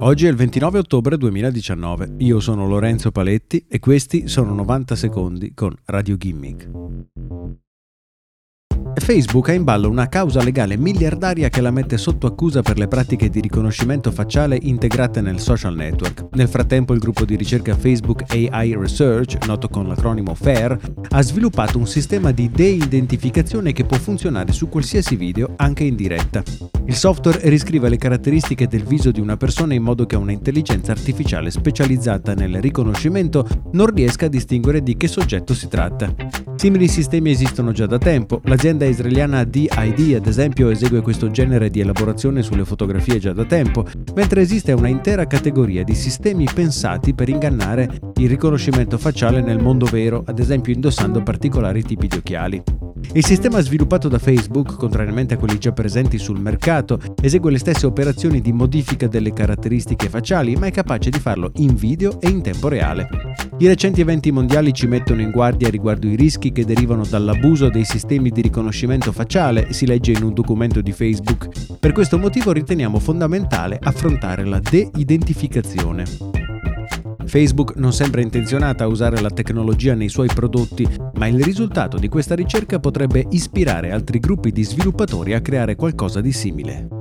Oggi è il 29 ottobre 2019, io sono Lorenzo Paletti e questi sono 90 secondi con Radio Gimmick. Facebook ha in ballo una causa legale miliardaria che la mette sotto accusa per le pratiche di riconoscimento facciale integrate nel social network. Nel frattempo il gruppo di ricerca Facebook AI Research, noto con l'acronimo FAIR, ha sviluppato un sistema di de-identificazione che può funzionare su qualsiasi video anche in diretta. Il software riscrive le caratteristiche del viso di una persona in modo che una intelligenza artificiale specializzata nel riconoscimento non riesca a distinguere di che soggetto si tratta. Simili sistemi esistono già da tempo. L'azienda israeliana DID, ad esempio, esegue questo genere di elaborazione sulle fotografie già da tempo, mentre esiste una intera categoria di sistemi pensati per ingannare il riconoscimento facciale nel mondo vero, ad esempio indossando particolari tipi di occhiali. Il sistema sviluppato da Facebook, contrariamente a quelli già presenti sul mercato, esegue le stesse operazioni di modifica delle caratteristiche facciali, ma è capace di farlo in video e in tempo reale. I recenti eventi mondiali ci mettono in guardia riguardo i rischi che derivano dall'abuso dei sistemi di riconoscimento facciale, si legge in un documento di Facebook. Per questo motivo riteniamo fondamentale affrontare la de-identificazione. Facebook non sembra intenzionata a usare la tecnologia nei suoi prodotti, ma il risultato di questa ricerca potrebbe ispirare altri gruppi di sviluppatori a creare qualcosa di simile.